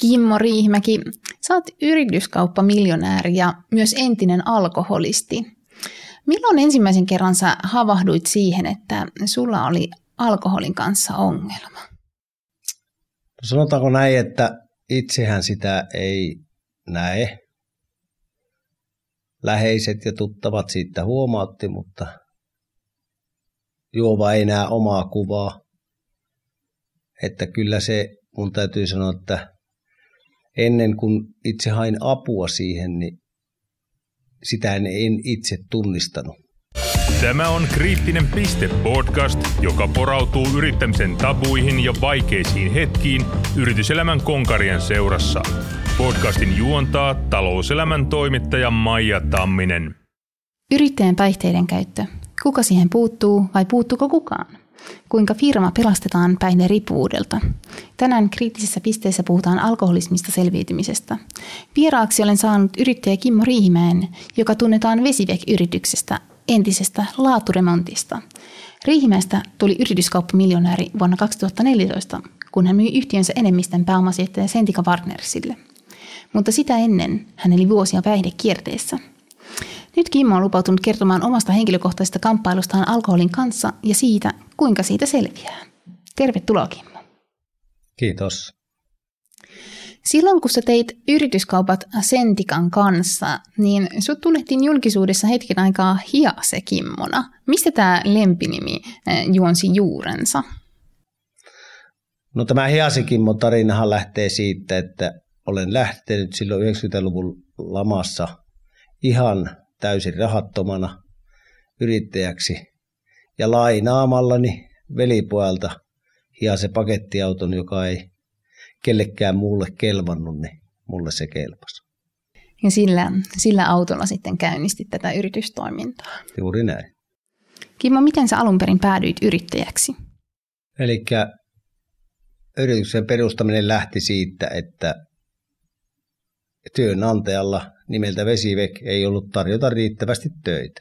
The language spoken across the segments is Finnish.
Kimmo Riihimäki, sä oot yrityskauppamiljonääri ja myös entinen alkoholisti. Milloin ensimmäisen kerran sä havahduit siihen, että sulla oli alkoholin kanssa ongelma? No sanotaanko näin, että itsehän sitä ei näe. Läheiset ja tuttavat siitä huomautti, mutta juova ei näe omaa kuvaa. Että kyllä se, mun täytyy sanoa, että ennen kuin itse hain apua siihen, niin sitä en itse tunnistanut. Tämä on Kriittinen piste podcast, joka porautuu yrittämisen tabuihin ja vaikeisiin hetkiin yrityselämän konkarien seurassa. Podcastin juontaa talouselämän toimittaja Maija Tamminen. Yrittäjän päihteiden käyttö. Kuka siihen puuttuu vai puuttuuko kukaan? Kuinka firma pelastetaan päihderiippuvuudelta? Tänään kriittisessä pisteessä puhutaan alkoholismista selviytymisestä. Vieraaksi olen saanut yrittäjä Kimmo Riihimäen, joka tunnetaan Vesivek-yrityksestä, entisestä laaturemontista. Riihimäestä tuli yrityskauppamiljonääri vuonna 2014, kun hän myi yhtiönsä enemmistön pääomasijoittaja Sentika Partnersille. Mutta sitä ennen hän eli vuosia päihdekierteessä – nyt Kimmo on lupautunut kertomaan omasta henkilökohtaisesta kamppailustaan alkoholin kanssa ja siitä, kuinka siitä selviää. Tervetuloa Kimmo. Kiitos. Silloin kun sä teit yrityskaupat Sentikan kanssa, niin sut tunnettiin julkisuudessa hetken aikaa Hiase Kimmona. Mistä tämä lempinimi eh, juonsi juurensa? No tämä Hiase Kimmo tarinahan lähtee siitä, että olen lähtenyt silloin 90-luvun lamassa ihan täysin rahattomana yrittäjäksi ja lainaamallani velipojalta se pakettiauton, joka ei kellekään muulle kelvannut, niin mulle se kelpasi. Ja sillä, sillä autolla sitten käynnistit tätä yritystoimintaa. Juuri näin. Kimmo, miten sä alun perin päädyit yrittäjäksi? Eli yrityksen perustaminen lähti siitä, että työnantajalla nimeltä Vesivek ei ollut tarjota riittävästi töitä.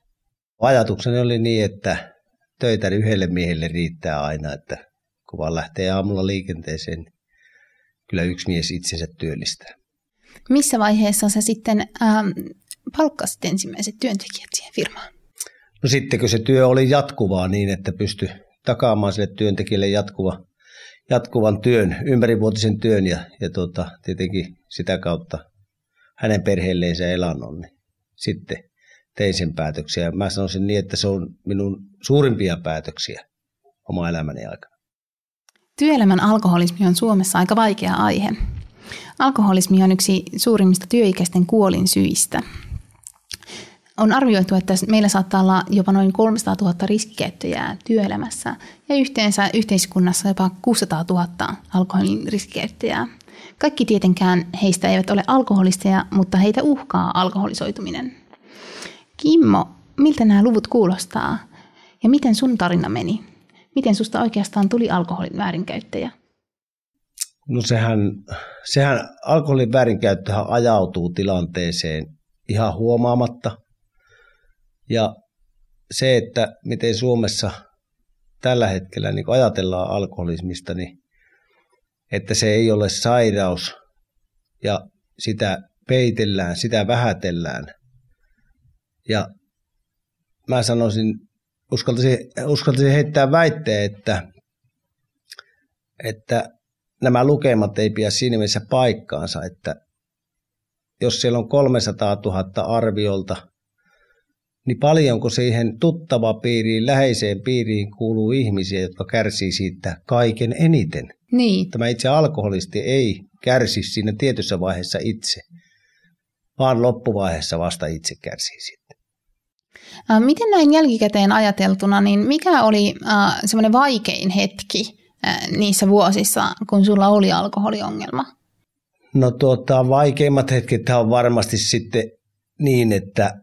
Ajatukseni oli niin, että töitä yhdelle miehelle riittää aina, että kun vaan lähtee aamulla liikenteeseen, niin kyllä yksi mies itsensä työllistää. Missä vaiheessa sä sitten ähm, palkkasit ensimmäiset työntekijät siihen firmaan? No sitten kun se työ oli jatkuvaa niin, että pystyi takaamaan sille työntekijälle jatkuva, jatkuvan työn, ympärivuotisen työn ja, ja tuota, tietenkin sitä kautta hänen perheelleen se elannon, niin sitten tein sen päätöksiä. Mä sanoisin niin, että se on minun suurimpia päätöksiä oma elämäni aikana. Työelämän alkoholismi on Suomessa aika vaikea aihe. Alkoholismi on yksi suurimmista työikäisten kuolin syistä. On arvioitu, että meillä saattaa olla jopa noin 300 000 riskikäyttäjää työelämässä ja yhteensä yhteiskunnassa jopa 600 000 alkoholin riskikäyttäjää. Kaikki tietenkään heistä eivät ole alkoholisteja, mutta heitä uhkaa alkoholisoituminen. Kimmo, miltä nämä luvut kuulostaa ja miten sun tarina meni? Miten susta oikeastaan tuli alkoholin väärinkäyttäjä? No sehän, sehän alkoholin väärinkäyttöhän ajautuu tilanteeseen ihan huomaamatta. Ja se, että miten Suomessa tällä hetkellä niin ajatellaan alkoholismista, niin että se ei ole sairaus ja sitä peitellään, sitä vähätellään. Ja mä sanoisin, uskaltaisin, uskaltaisin heittää väitteen, että, että nämä lukemat ei pidä siinä mielessä paikkaansa, että jos siellä on 300 000 arviolta, niin paljonko siihen tuttava piiriin, läheiseen piiriin kuuluu ihmisiä, jotka kärsii siitä kaiken eniten. Niin. Tämä itse alkoholisti ei kärsi siinä tietyssä vaiheessa itse, vaan loppuvaiheessa vasta itse kärsii sitten. Miten näin jälkikäteen ajateltuna, niin mikä oli äh, semmoinen vaikein hetki äh, niissä vuosissa, kun sulla oli alkoholiongelma? No tuota, vaikeimmat hetket on varmasti sitten niin, että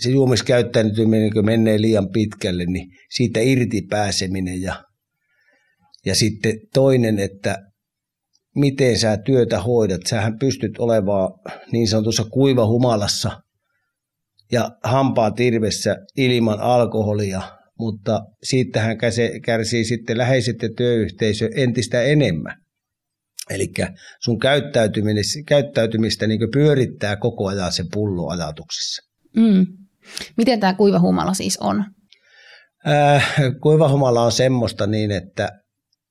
se juomiskäyttäytyminen, kun menee liian pitkälle, niin siitä irti pääseminen ja, ja sitten toinen, että miten sä työtä hoidat. Sähän pystyt olemaan niin sanotussa kuivahumalassa ja hampaa tirvessä ilman alkoholia, mutta siitähän kärsii sitten läheiset ja työyhteisö entistä enemmän. Eli sun käyttäytymistä, käyttäytymistä niin pyörittää koko ajan se pullo ajatuksissa. Mm. Miten tämä kuivahumala siis on? Äh, kuivahumala on semmoista niin, että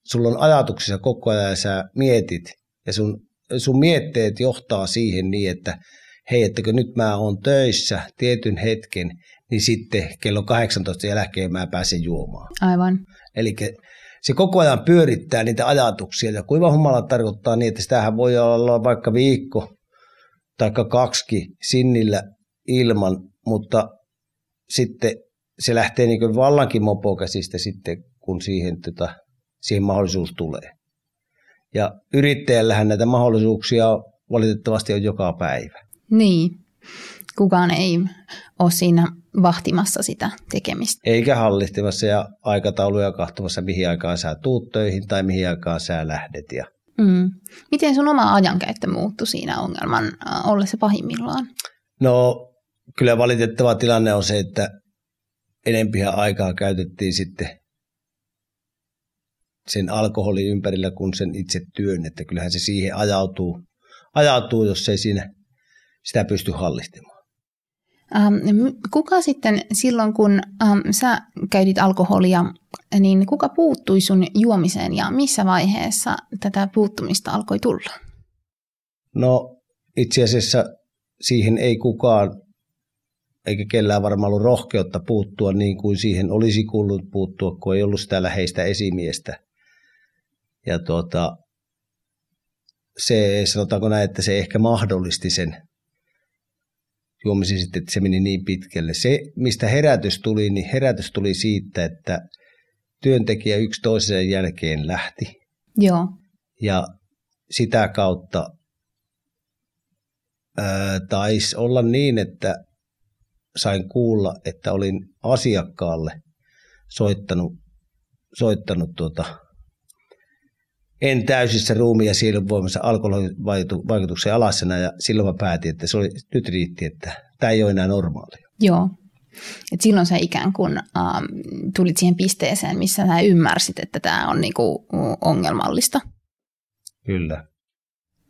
sulla on ajatuksissa koko ajan ja sä mietit ja sun, sun mietteet johtaa siihen niin, että hei, että kun nyt mä oon töissä tietyn hetken, niin sitten kello 18 jälkeen mä pääsen juomaan. Aivan. Eli se koko ajan pyörittää niitä ajatuksia. Ja kuiva humala tarkoittaa niin, että sitähän voi olla vaikka viikko tai kaksi sinnillä ilman, mutta sitten se lähtee niin vallankin mopokäsistä sitten, kun siihen, tota, siihen mahdollisuus tulee. Ja yrittäjällähän näitä mahdollisuuksia valitettavasti on joka päivä. Niin, kukaan ei ole siinä vahtimassa sitä tekemistä. Eikä hallitsemassa ja aikatauluja kahtomassa, mihin aikaan sä tuut töihin tai mihin aikaan sä lähdet. Ja... Mm. Miten sun oma ajankäyttö muuttui siinä ongelman äh, ollessa pahimmillaan? No kyllä valitettava tilanne on se, että enempiä aikaa käytettiin sitten sen alkoholin ympärillä kuin sen itse työn, että kyllähän se siihen ajautuu, ajautuu jos ei siinä sitä pysty hallitsemaan. Ähm, kuka sitten silloin, kun ähm, sä käytit alkoholia, niin kuka puuttui sun juomiseen ja missä vaiheessa tätä puuttumista alkoi tulla? No itse asiassa siihen ei kukaan, eikä kellään varmaan ollut rohkeutta puuttua niin kuin siihen olisi kuullut puuttua, kun ei ollut sitä läheistä esimiestä. Ja tuota, se, sanotaanko näin, että se ehkä mahdollisti sen juomisen sitten, että se meni niin pitkälle. Se, mistä herätys tuli, niin herätys tuli siitä, että työntekijä yksi toisen jälkeen lähti. Joo. Ja sitä kautta ää, taisi olla niin, että sain kuulla, että olin asiakkaalle soittanut, soittanut tuota, en täysissä ruumiin ja sielun voimassa alkoholivaikutuksen alasena ja silloin mä päätin, että se oli, nyt riitti, että tämä ei ole enää normaalia. Joo. Et silloin sä ikään kuin ähm, tulit siihen pisteeseen, missä sä ymmärsit, että tämä on niinku ongelmallista. Kyllä.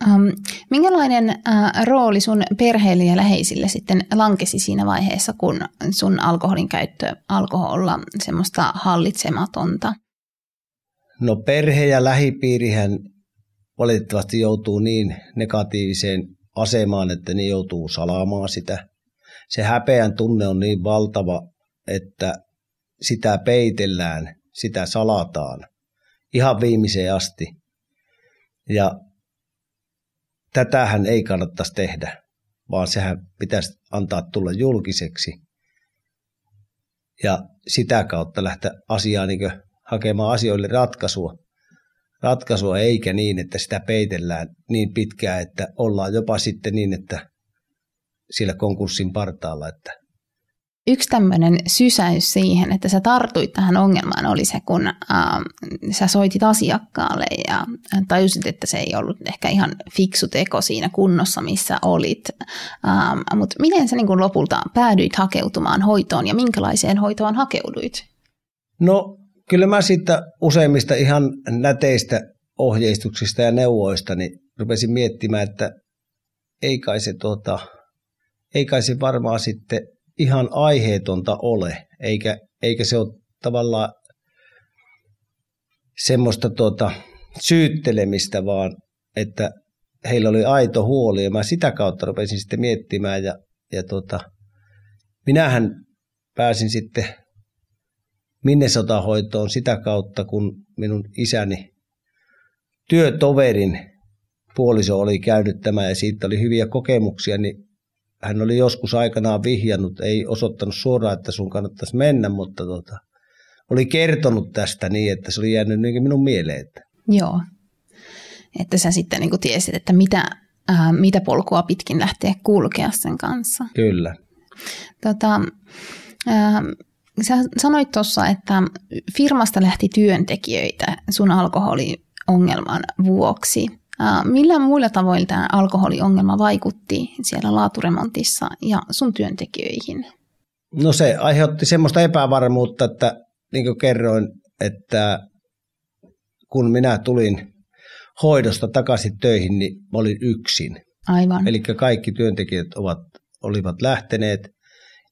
Ähm, minkälainen äh, rooli sun perheelle ja läheisille sitten lankesi siinä vaiheessa, kun sun alkoholin käyttö alkoi olla semmoista hallitsematonta? No perhe ja lähipiirihän valitettavasti joutuu niin negatiiviseen asemaan, että ne joutuu salaamaan sitä. Se häpeän tunne on niin valtava, että sitä peitellään, sitä salataan ihan viimeiseen asti. Ja tätähän ei kannattaisi tehdä, vaan sehän pitäisi antaa tulla julkiseksi ja sitä kautta lähteä asiaa niin hakemaan asioille ratkaisua. Ratkaisua eikä niin, että sitä peitellään niin pitkään, että ollaan jopa sitten niin, että sillä konkurssin partaalla. Että Yksi tämmöinen sysäys siihen, että sä tartuit tähän ongelmaan, oli se, kun äh, sä soitit asiakkaalle ja tajusit, että se ei ollut ehkä ihan fiksu teko siinä kunnossa, missä olit. Ähm, Mutta miten sä niin kun lopulta päädyit hakeutumaan hoitoon ja minkälaiseen hoitoon hakeuduit? No kyllä mä siitä useimmista ihan näteistä ohjeistuksista ja neuvoista niin rupesin miettimään, että ei kai se, tuota, ei kai se varmaan sitten ihan aiheetonta ole, eikä, eikä se ole tavallaan semmoista tuota, syyttelemistä, vaan että heillä oli aito huoli ja mä sitä kautta rupesin sitten miettimään ja, ja tuota, minähän pääsin sitten Minnesota-hoitoon sitä kautta, kun minun isäni työtoverin puoliso oli käynyt tämä ja siitä oli hyviä kokemuksia, niin hän oli joskus aikanaan vihjannut, ei osoittanut suoraan, että sun kannattaisi mennä, mutta tota, oli kertonut tästä niin, että se oli jäänyt niin minun mieleen. Että. Joo, että sä sitten niin kuin tiesit, että mitä, äh, mitä polkua pitkin lähteä kulkea sen kanssa. Kyllä. Tota, äh, Sä sanoit tuossa, että firmasta lähti työntekijöitä sun alkoholiongelman vuoksi. Millä muilla tavoilla tämä alkoholiongelma vaikutti siellä laaturemontissa ja sun työntekijöihin? No se aiheutti semmoista epävarmuutta, että niin kuin kerroin, että kun minä tulin hoidosta takaisin töihin, niin olin yksin. Aivan. Eli kaikki työntekijät ovat, olivat lähteneet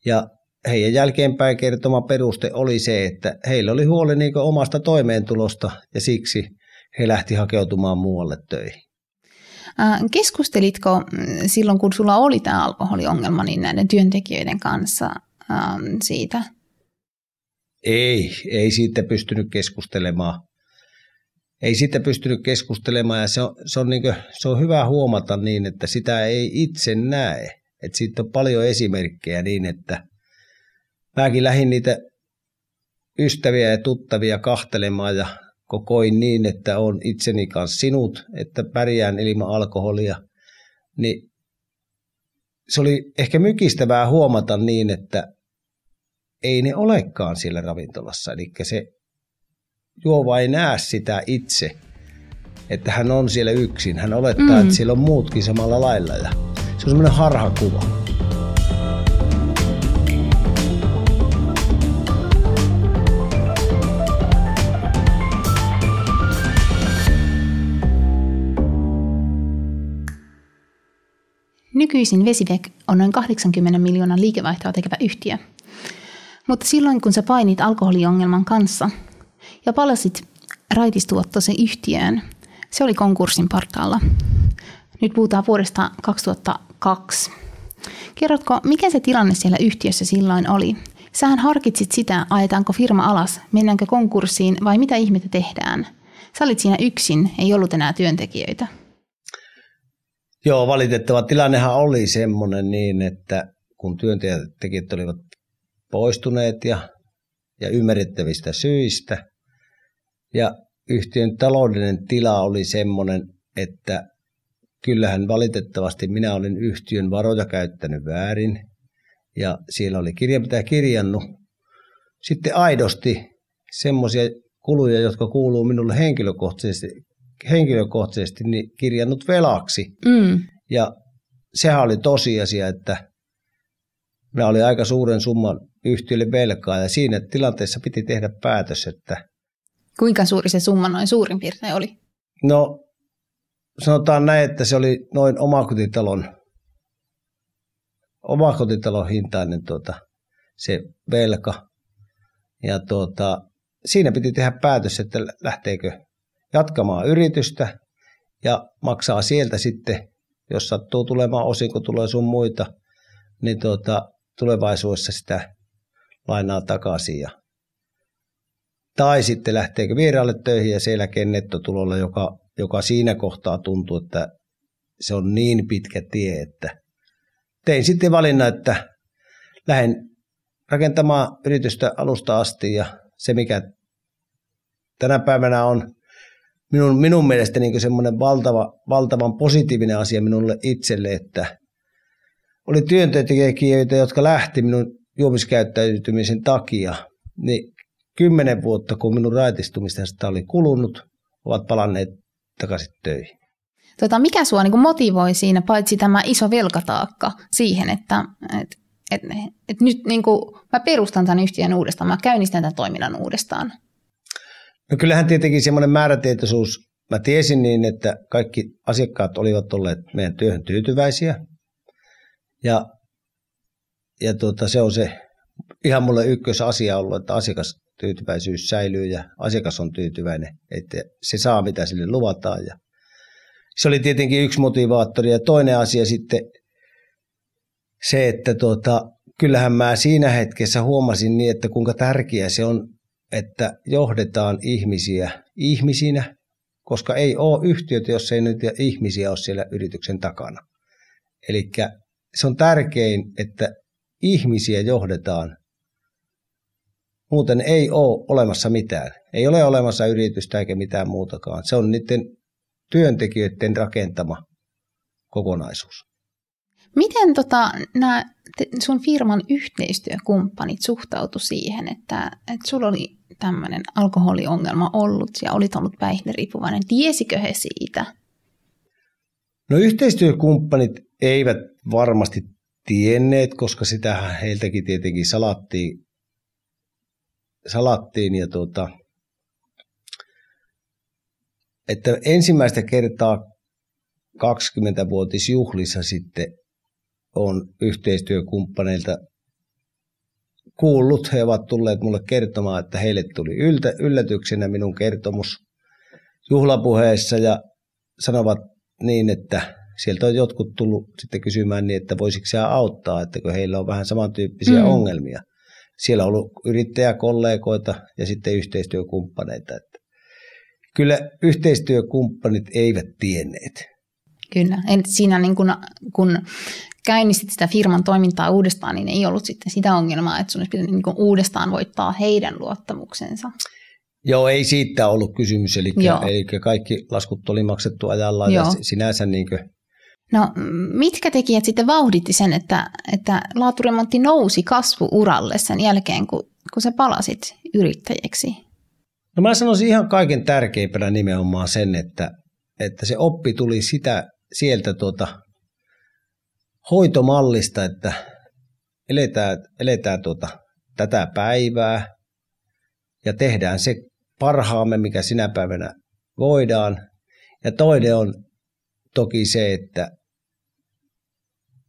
ja heidän jälkeenpäin kertoma peruste oli se, että heillä oli huoli niin omasta toimeentulosta ja siksi he lähti hakeutumaan muualle töihin. Keskustelitko mm, silloin, kun sulla oli tämä alkoholiongelma, niin näiden työntekijöiden kanssa siitä? Ei, ei siitä pystynyt keskustelemaan. Ei siitä pystynyt keskustelemaan ja se on, se on, niin kuin, se on hyvä huomata niin, että sitä ei itse näe. Että siitä on paljon esimerkkejä niin, että mäkin lähdin niitä ystäviä ja tuttavia kahtelemaan ja kokoin niin, että on itseni kanssa sinut, että pärjään ilman alkoholia, niin se oli ehkä mykistävää huomata niin, että ei ne olekaan siellä ravintolassa. Eli se juova ei näe sitä itse, että hän on siellä yksin. Hän olettaa, mm. että siellä on muutkin samalla lailla. Ja se on semmoinen harhakuva. Nykyisin Vesivek on noin 80 miljoonan liikevaihtoa tekevä yhtiö. Mutta silloin kun sä painit alkoholiongelman kanssa ja palasit raitistuottoisen yhtiöön, se oli konkurssin partaalla. Nyt puhutaan vuodesta 2002. Kerrotko, mikä se tilanne siellä yhtiössä silloin oli? Sähän harkitsit sitä, ajetaanko firma alas, mennäänkö konkurssiin vai mitä ihmettä tehdään. Sä olit siinä yksin, ei ollut enää työntekijöitä. Joo, valitettava. Tilannehan oli semmoinen niin, että kun työntekijät olivat poistuneet ja, ja ymmärrettävistä syistä, ja yhtiön taloudellinen tila oli semmoinen, että kyllähän valitettavasti minä olin yhtiön varoja käyttänyt väärin, ja siellä oli kirjanpitäjä kirjannut. Sitten aidosti semmoisia kuluja, jotka kuuluu minulle henkilökohtaisesti, henkilökohtaisesti niin kirjannut velaksi. Mm. Ja sehän oli tosiasia, että minä oli aika suuren summan yhtiölle velkaa ja siinä tilanteessa piti tehdä päätös, että... Kuinka suuri se summa noin suurin piirtein oli? No sanotaan näin, että se oli noin omakotitalon, omakotitalon hintainen tuota, se velka. Ja tuota, siinä piti tehdä päätös, että lähteekö jatkamaan yritystä ja maksaa sieltä sitten, jos sattuu tulemaan tulee sun muita, niin tuota, tulevaisuudessa sitä lainaa takaisin. Ja, tai sitten lähteekö vieraalle töihin ja sen jälkeen nettotulolla, joka, joka siinä kohtaa tuntuu, että se on niin pitkä tie, että tein sitten valinnan, että lähden rakentamaan yritystä alusta asti ja se mikä tänä päivänä on minun, minun mielestäni niin semmoinen valtava, valtavan positiivinen asia minulle itselle, että oli työntekijöitä, jotka lähti minun juomiskäyttäytymisen takia, niin kymmenen vuotta, kun minun raitistumista oli kulunut, ovat palanneet takaisin töihin. Tota, mikä sinua niin motivoi siinä, paitsi tämä iso velkataakka siihen, että et, et, et nyt niin kuin, mä perustan tämän yhtiön uudestaan, mä käynnistän tämän toiminnan uudestaan? No kyllähän tietenkin semmoinen määrätietoisuus, mä tiesin niin, että kaikki asiakkaat olivat olleet meidän työhön tyytyväisiä. Ja, ja tuota, se on se ihan mulle ykkösasia ollut, että asiakastyytyväisyys säilyy ja asiakas on tyytyväinen, että se saa mitä sille luvataan. Ja se oli tietenkin yksi motivaattori ja toinen asia sitten se, että tuota, kyllähän mä siinä hetkessä huomasin niin, että kuinka tärkeä se on että johdetaan ihmisiä ihmisinä, koska ei ole yhtiötä, jos ei nyt ihmisiä ole siellä yrityksen takana. Eli se on tärkein, että ihmisiä johdetaan. Muuten ei ole olemassa mitään. Ei ole olemassa yritystä eikä mitään muutakaan. Se on niiden työntekijöiden rakentama kokonaisuus. Miten tota, nämä sun firman yhteistyökumppanit suhtautu siihen, että, että sulla oli tämmöinen alkoholiongelma ollut ja olit ollut päihderiippuvainen. Tiesikö he siitä? No yhteistyökumppanit eivät varmasti tienneet, koska sitä heiltäkin tietenkin salattiin, salattiin ja tuota, että ensimmäistä kertaa 20-vuotisjuhlissa sitten on yhteistyökumppaneilta kuullut, he ovat tulleet mulle kertomaan, että heille tuli yltä, yllätyksenä minun kertomus juhlapuheessa ja sanovat niin, että sieltä on jotkut tullut sitten kysymään niin, että voisiko se auttaa, että kun heillä on vähän samantyyppisiä mm. ongelmia. Siellä on ollut yrittäjäkollegoita ja sitten yhteistyökumppaneita. Että kyllä yhteistyökumppanit eivät tienneet. Kyllä. En, siinä niin kun, kun käynnistit sitä firman toimintaa uudestaan, niin ei ollut sitten sitä ongelmaa, että sun olisi pitänyt niin uudestaan voittaa heidän luottamuksensa. Joo, ei siitä ollut kysymys, eli, eli kaikki laskut oli maksettu ajallaan Joo. ja sinänsä niin kuin... No mitkä tekijät sitten vauhditti sen, että, että laaturemontti nousi kasvuuralle sen jälkeen, kun, kun sä palasit yrittäjäksi? No mä sanoisin ihan kaiken tärkeimpänä nimenomaan sen, että, että se oppi tuli sitä sieltä tuota hoitomallista, että eletään, eletään tuota, tätä päivää ja tehdään se parhaamme, mikä sinä päivänä voidaan. Ja toinen on toki se, että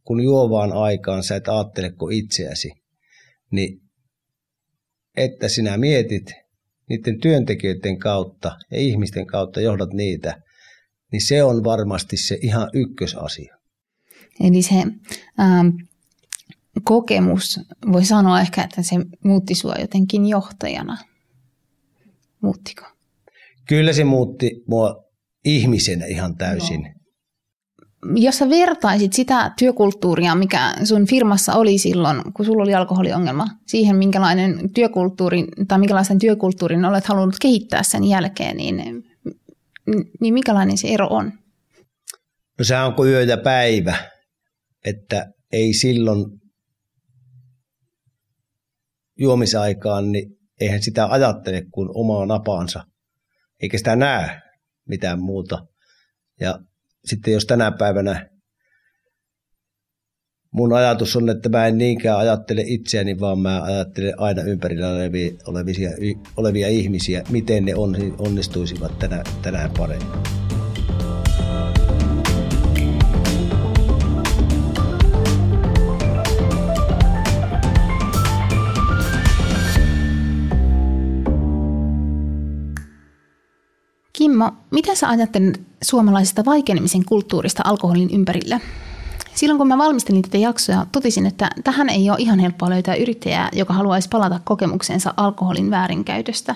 kun juovaan aikaan sä et ajattele kuin itseäsi, niin että sinä mietit niiden työntekijöiden kautta ja ihmisten kautta johdat niitä, niin se on varmasti se ihan ykkösasia. Eli se ähm, kokemus, voi sanoa ehkä, että se muutti sinua jotenkin johtajana. Muuttiko? Kyllä se muutti mua ihmisenä ihan täysin. No. Jos sä vertaisit sitä työkulttuuria, mikä sun firmassa oli silloin, kun sulla oli alkoholiongelma, siihen minkälainen työkulttuuri tai minkälaisen työkulttuurin olet halunnut kehittää sen jälkeen, niin, niin minkälainen se ero on? No se on kuin yö ja päivä että ei silloin juomisaikaan, niin eihän sitä ajattele kuin omaa napaansa, eikä sitä näe mitään muuta. Ja sitten jos tänä päivänä mun ajatus on, että mä en niinkään ajattele itseäni, vaan mä ajattelen aina ympärillä olevia, olevia, olevia ihmisiä, miten ne onnistuisivat tänään, tänään paremmin. Kimmo, mitä sä ajattelet suomalaisesta vaikenemisen kulttuurista alkoholin ympärillä? Silloin kun mä valmistelin tätä jaksoa, totesin, että tähän ei ole ihan helppoa löytää yrittäjää, joka haluaisi palata kokemuksensa alkoholin väärinkäytöstä.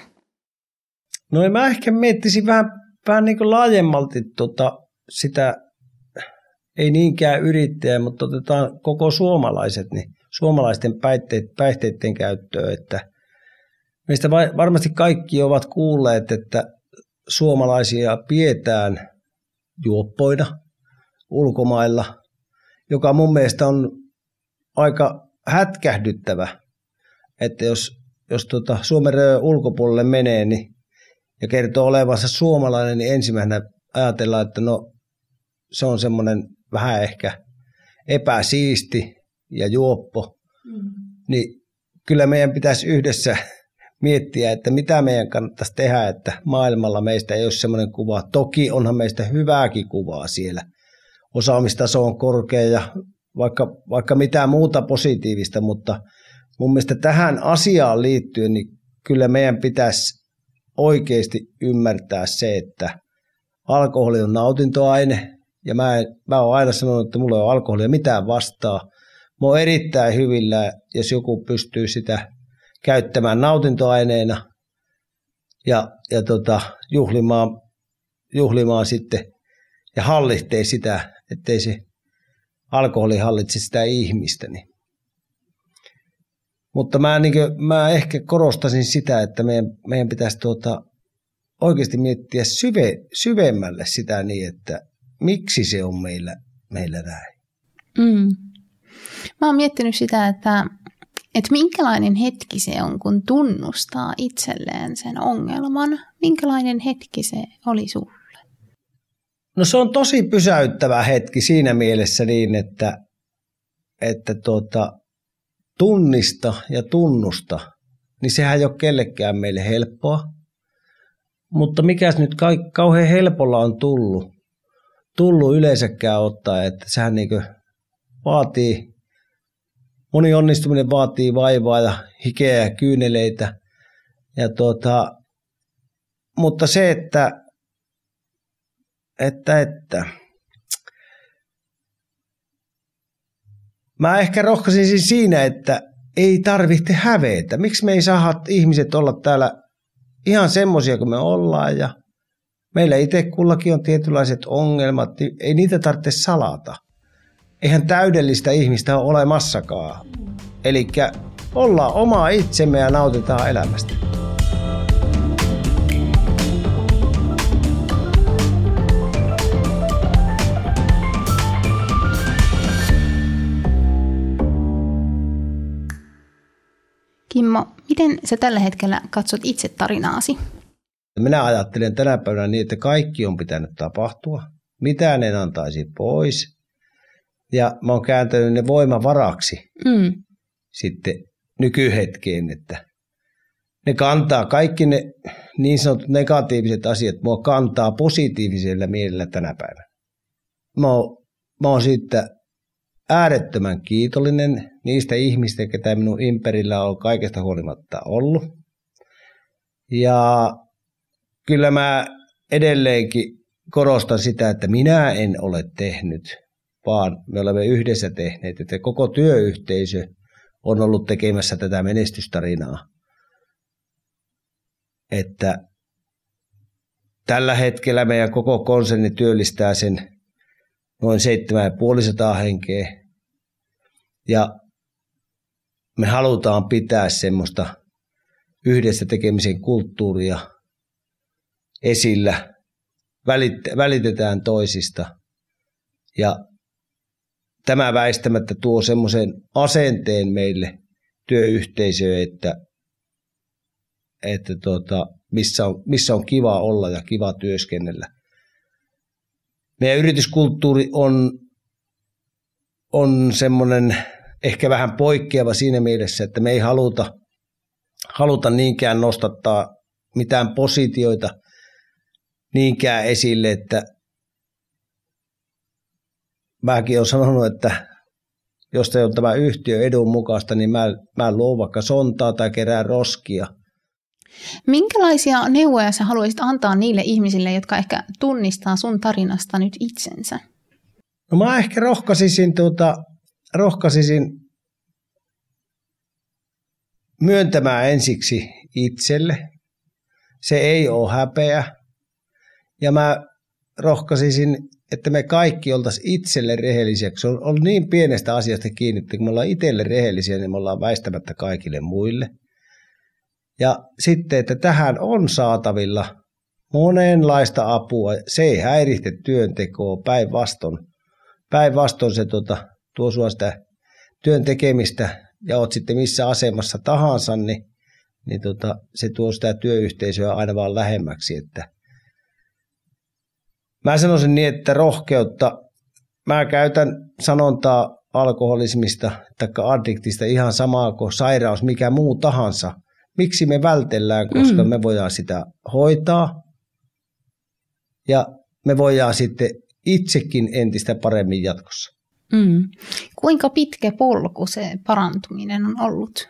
No mä ehkä miettisin vähän, vähän niin kuin laajemmalti tota, sitä, ei niinkään yrittäjää, mutta otetaan koko suomalaiset, niin suomalaisten päihteet, päihteiden käyttöä, että meistä varmasti kaikki ovat kuulleet, että suomalaisia pidetään juoppoina ulkomailla, joka mun mielestä on aika hätkähdyttävä, että jos, jos tuota Suomen ulkopuolelle menee niin, ja kertoo olevansa suomalainen, niin ensimmäisenä ajatellaan, että no se on semmoinen vähän ehkä epäsiisti ja juoppo, mm. niin kyllä meidän pitäisi yhdessä miettiä, että mitä meidän kannattaisi tehdä, että maailmalla meistä ei ole semmoinen kuva. Toki onhan meistä hyvääkin kuvaa siellä. Osaamistaso on korkea ja vaikka, vaikka mitään muuta positiivista, mutta mun mielestä tähän asiaan liittyen, niin kyllä meidän pitäisi oikeasti ymmärtää se, että alkoholi on nautintoaine, ja mä, en, mä oon aina sanonut, että mulla ei ole alkoholia mitään vastaa. Mä oon erittäin hyvillä, jos joku pystyy sitä käyttämään nautintoaineena ja, ja tota, juhlimaan, juhlimaan sitten ja hallitsee sitä, ettei se alkoholi hallitse sitä ihmistä. Niin. Mutta mä, niin kuin, mä ehkä korostasin sitä, että meidän, meidän pitäisi tuota, oikeasti miettiä syve, syvemmälle sitä niin, että miksi se on meillä, meillä näin. Mm. Mä oon miettinyt sitä, että että minkälainen hetki se on, kun tunnustaa itselleen sen ongelman. Minkälainen hetki se oli sulle? No se on tosi pysäyttävä hetki siinä mielessä niin, että, että tuota, tunnista ja tunnusta, niin sehän ei ole kellekään meille helppoa. mutta mikäs nyt ka- kauhean helpolla on tullut, tullut yleensäkään ottaa, että sehän niin vaatii, moni onnistuminen vaatii vaivaa ja hikeä ja kyyneleitä. Ja tuota, mutta se, että, että, että Mä ehkä rohkaisin siis siinä, että ei tarvitse hävetä. Miksi me ei saa ihmiset olla täällä ihan semmoisia kuin me ollaan ja meillä itse kullakin on tietynlaiset ongelmat, niin ei niitä tarvitse salata. Eihän täydellistä ihmistä ole olemassakaan. Eli ollaan oma itsemme ja nautitaan elämästä. Kimmo, miten sä tällä hetkellä katsot itse tarinaasi? Minä ajattelen tänä päivänä niin, että kaikki on pitänyt tapahtua. Mitään en antaisi pois. Ja mä oon kääntänyt ne voimavaraksi mm. sitten nykyhetkeen, että ne kantaa, kaikki ne niin sanotut negatiiviset asiat, mua kantaa positiivisella mielellä tänä päivänä. Mä oon, mä oon siitä äärettömän kiitollinen niistä ihmistä, ketä minun imperillä on kaikesta huolimatta ollut. Ja kyllä mä edelleenkin korostan sitä, että minä en ole tehnyt, vaan me olemme yhdessä tehneet, että koko työyhteisö on ollut tekemässä tätä menestystarinaa. Että tällä hetkellä meidän koko konserni työllistää sen noin 7500 henkeä. Ja me halutaan pitää semmoista yhdessä tekemisen kulttuuria esillä, välitetään toisista ja tämä väistämättä tuo semmoisen asenteen meille työyhteisöön, että, että tota, missä, on, missä on kiva olla ja kiva työskennellä. Meidän yrityskulttuuri on, on semmoinen ehkä vähän poikkeava siinä mielessä, että me ei haluta, haluta niinkään nostattaa mitään positioita niinkään esille, että mäkin olen sanonut, että jos se on tämä yhtiö edun mukaista, niin mä, mä luon vaikka sontaa tai kerää roskia. Minkälaisia neuvoja sä haluaisit antaa niille ihmisille, jotka ehkä tunnistaa sun tarinasta nyt itsensä? No mä ehkä rohkaisisin tuota, rohkaisisin myöntämään ensiksi itselle. Se ei ole häpeä. Ja mä rohkaisisin, että me kaikki oltaisiin itselle rehellisiä. Se on ollut niin pienestä asiasta kiinni, että kun me ollaan itselle rehellisiä, niin me ollaan väistämättä kaikille muille. Ja sitten, että tähän on saatavilla monenlaista apua. Se ei häirihte työntekoa päinvastoin. Päinvastoin se tota, tuo sinua sitä työn tekemistä ja oot sitten missä asemassa tahansa, niin, niin tota, se tuo sitä työyhteisöä aina vaan lähemmäksi. Että mä sanoisin niin, että rohkeutta, mä käytän sanontaa alkoholismista tai addiktista ihan samaa kuin sairaus, mikä muu tahansa. Miksi me vältellään, koska mm. me voidaan sitä hoitaa ja me voidaan sitten itsekin entistä paremmin jatkossa. Mm. Kuinka pitkä polku se parantuminen on ollut?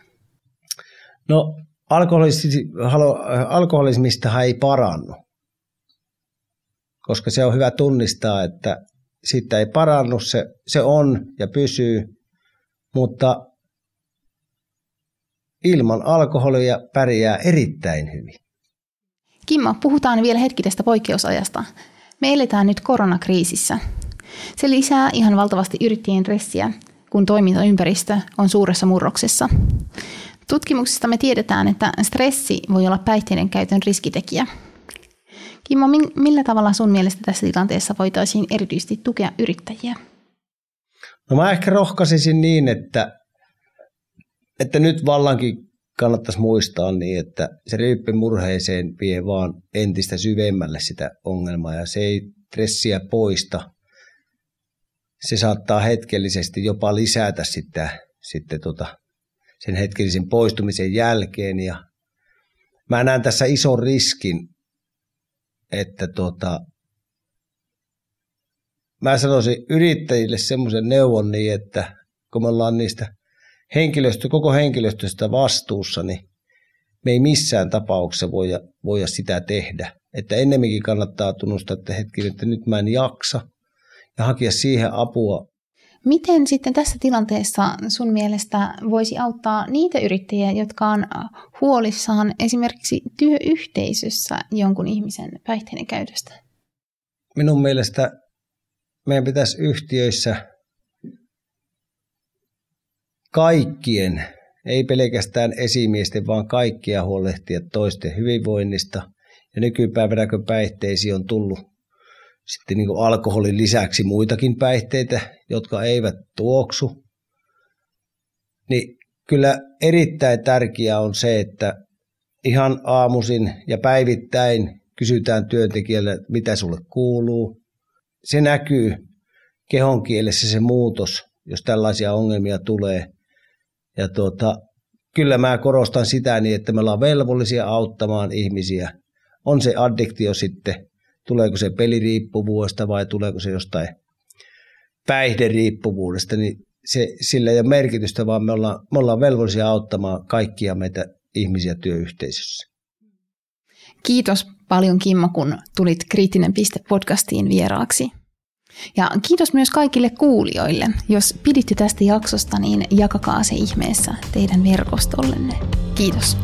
No alkoholismista ei parannu, koska se on hyvä tunnistaa, että siitä ei parannu, se, se on ja pysyy, mutta ilman alkoholia pärjää erittäin hyvin. Kimmo, puhutaan vielä hetki tästä poikkeusajasta. Me eletään nyt koronakriisissä. Se lisää ihan valtavasti yrittäjien ressiä, kun toimintaympäristö on suuressa murroksessa. Tutkimuksista me tiedetään, että stressi voi olla päihteiden käytön riskitekijä. Kimmo, millä tavalla sun mielestä tässä tilanteessa voitaisiin erityisesti tukea yrittäjiä? No mä ehkä rohkaisisin niin, että, että nyt vallankin kannattaisi muistaa niin, että se murheeseen vie vaan entistä syvemmälle sitä ongelmaa ja se ei stressiä poista, se saattaa hetkellisesti jopa lisätä sitä, sitten tota, sen hetkellisen poistumisen jälkeen. Ja mä näen tässä ison riskin, että tuota, mä sanoisin yrittäjille semmoisen neuvon niin, että kun me ollaan niistä henkilöstö, koko henkilöstöstä vastuussa, niin me ei missään tapauksessa voida, voida sitä tehdä. Että ennemminkin kannattaa tunnustaa, että hetki, että nyt mä en jaksa ja hakea siihen apua. Miten sitten tässä tilanteessa sun mielestä voisi auttaa niitä yrittäjiä, jotka on huolissaan esimerkiksi työyhteisössä jonkun ihmisen päihteiden käytöstä? Minun mielestä meidän pitäisi yhtiöissä kaikkien, ei pelkästään esimiesten, vaan kaikkia huolehtia toisten hyvinvoinnista. Ja nykypäivänä, kun päihteisiin on tullut sitten niin kuin alkoholin lisäksi muitakin päihteitä, jotka eivät tuoksu, niin kyllä erittäin tärkeää on se, että ihan aamuisin ja päivittäin kysytään työntekijälle, mitä sulle kuuluu. Se näkyy kehon kielessä se muutos, jos tällaisia ongelmia tulee. Ja tuota, kyllä mä korostan sitä niin, että me ollaan velvollisia auttamaan ihmisiä. On se addiktio sitten, tuleeko se peliriippuvuudesta vai tuleeko se jostain päihderiippuvuudesta, niin se, sillä ei ole merkitystä, vaan me ollaan, me ollaan velvollisia auttamaan kaikkia meitä ihmisiä työyhteisössä. Kiitos paljon Kimmo, kun tulit Kriittinen piste podcastiin vieraaksi. Ja kiitos myös kaikille kuulijoille. Jos piditte tästä jaksosta, niin jakakaa se ihmeessä teidän verkostollenne. Kiitos.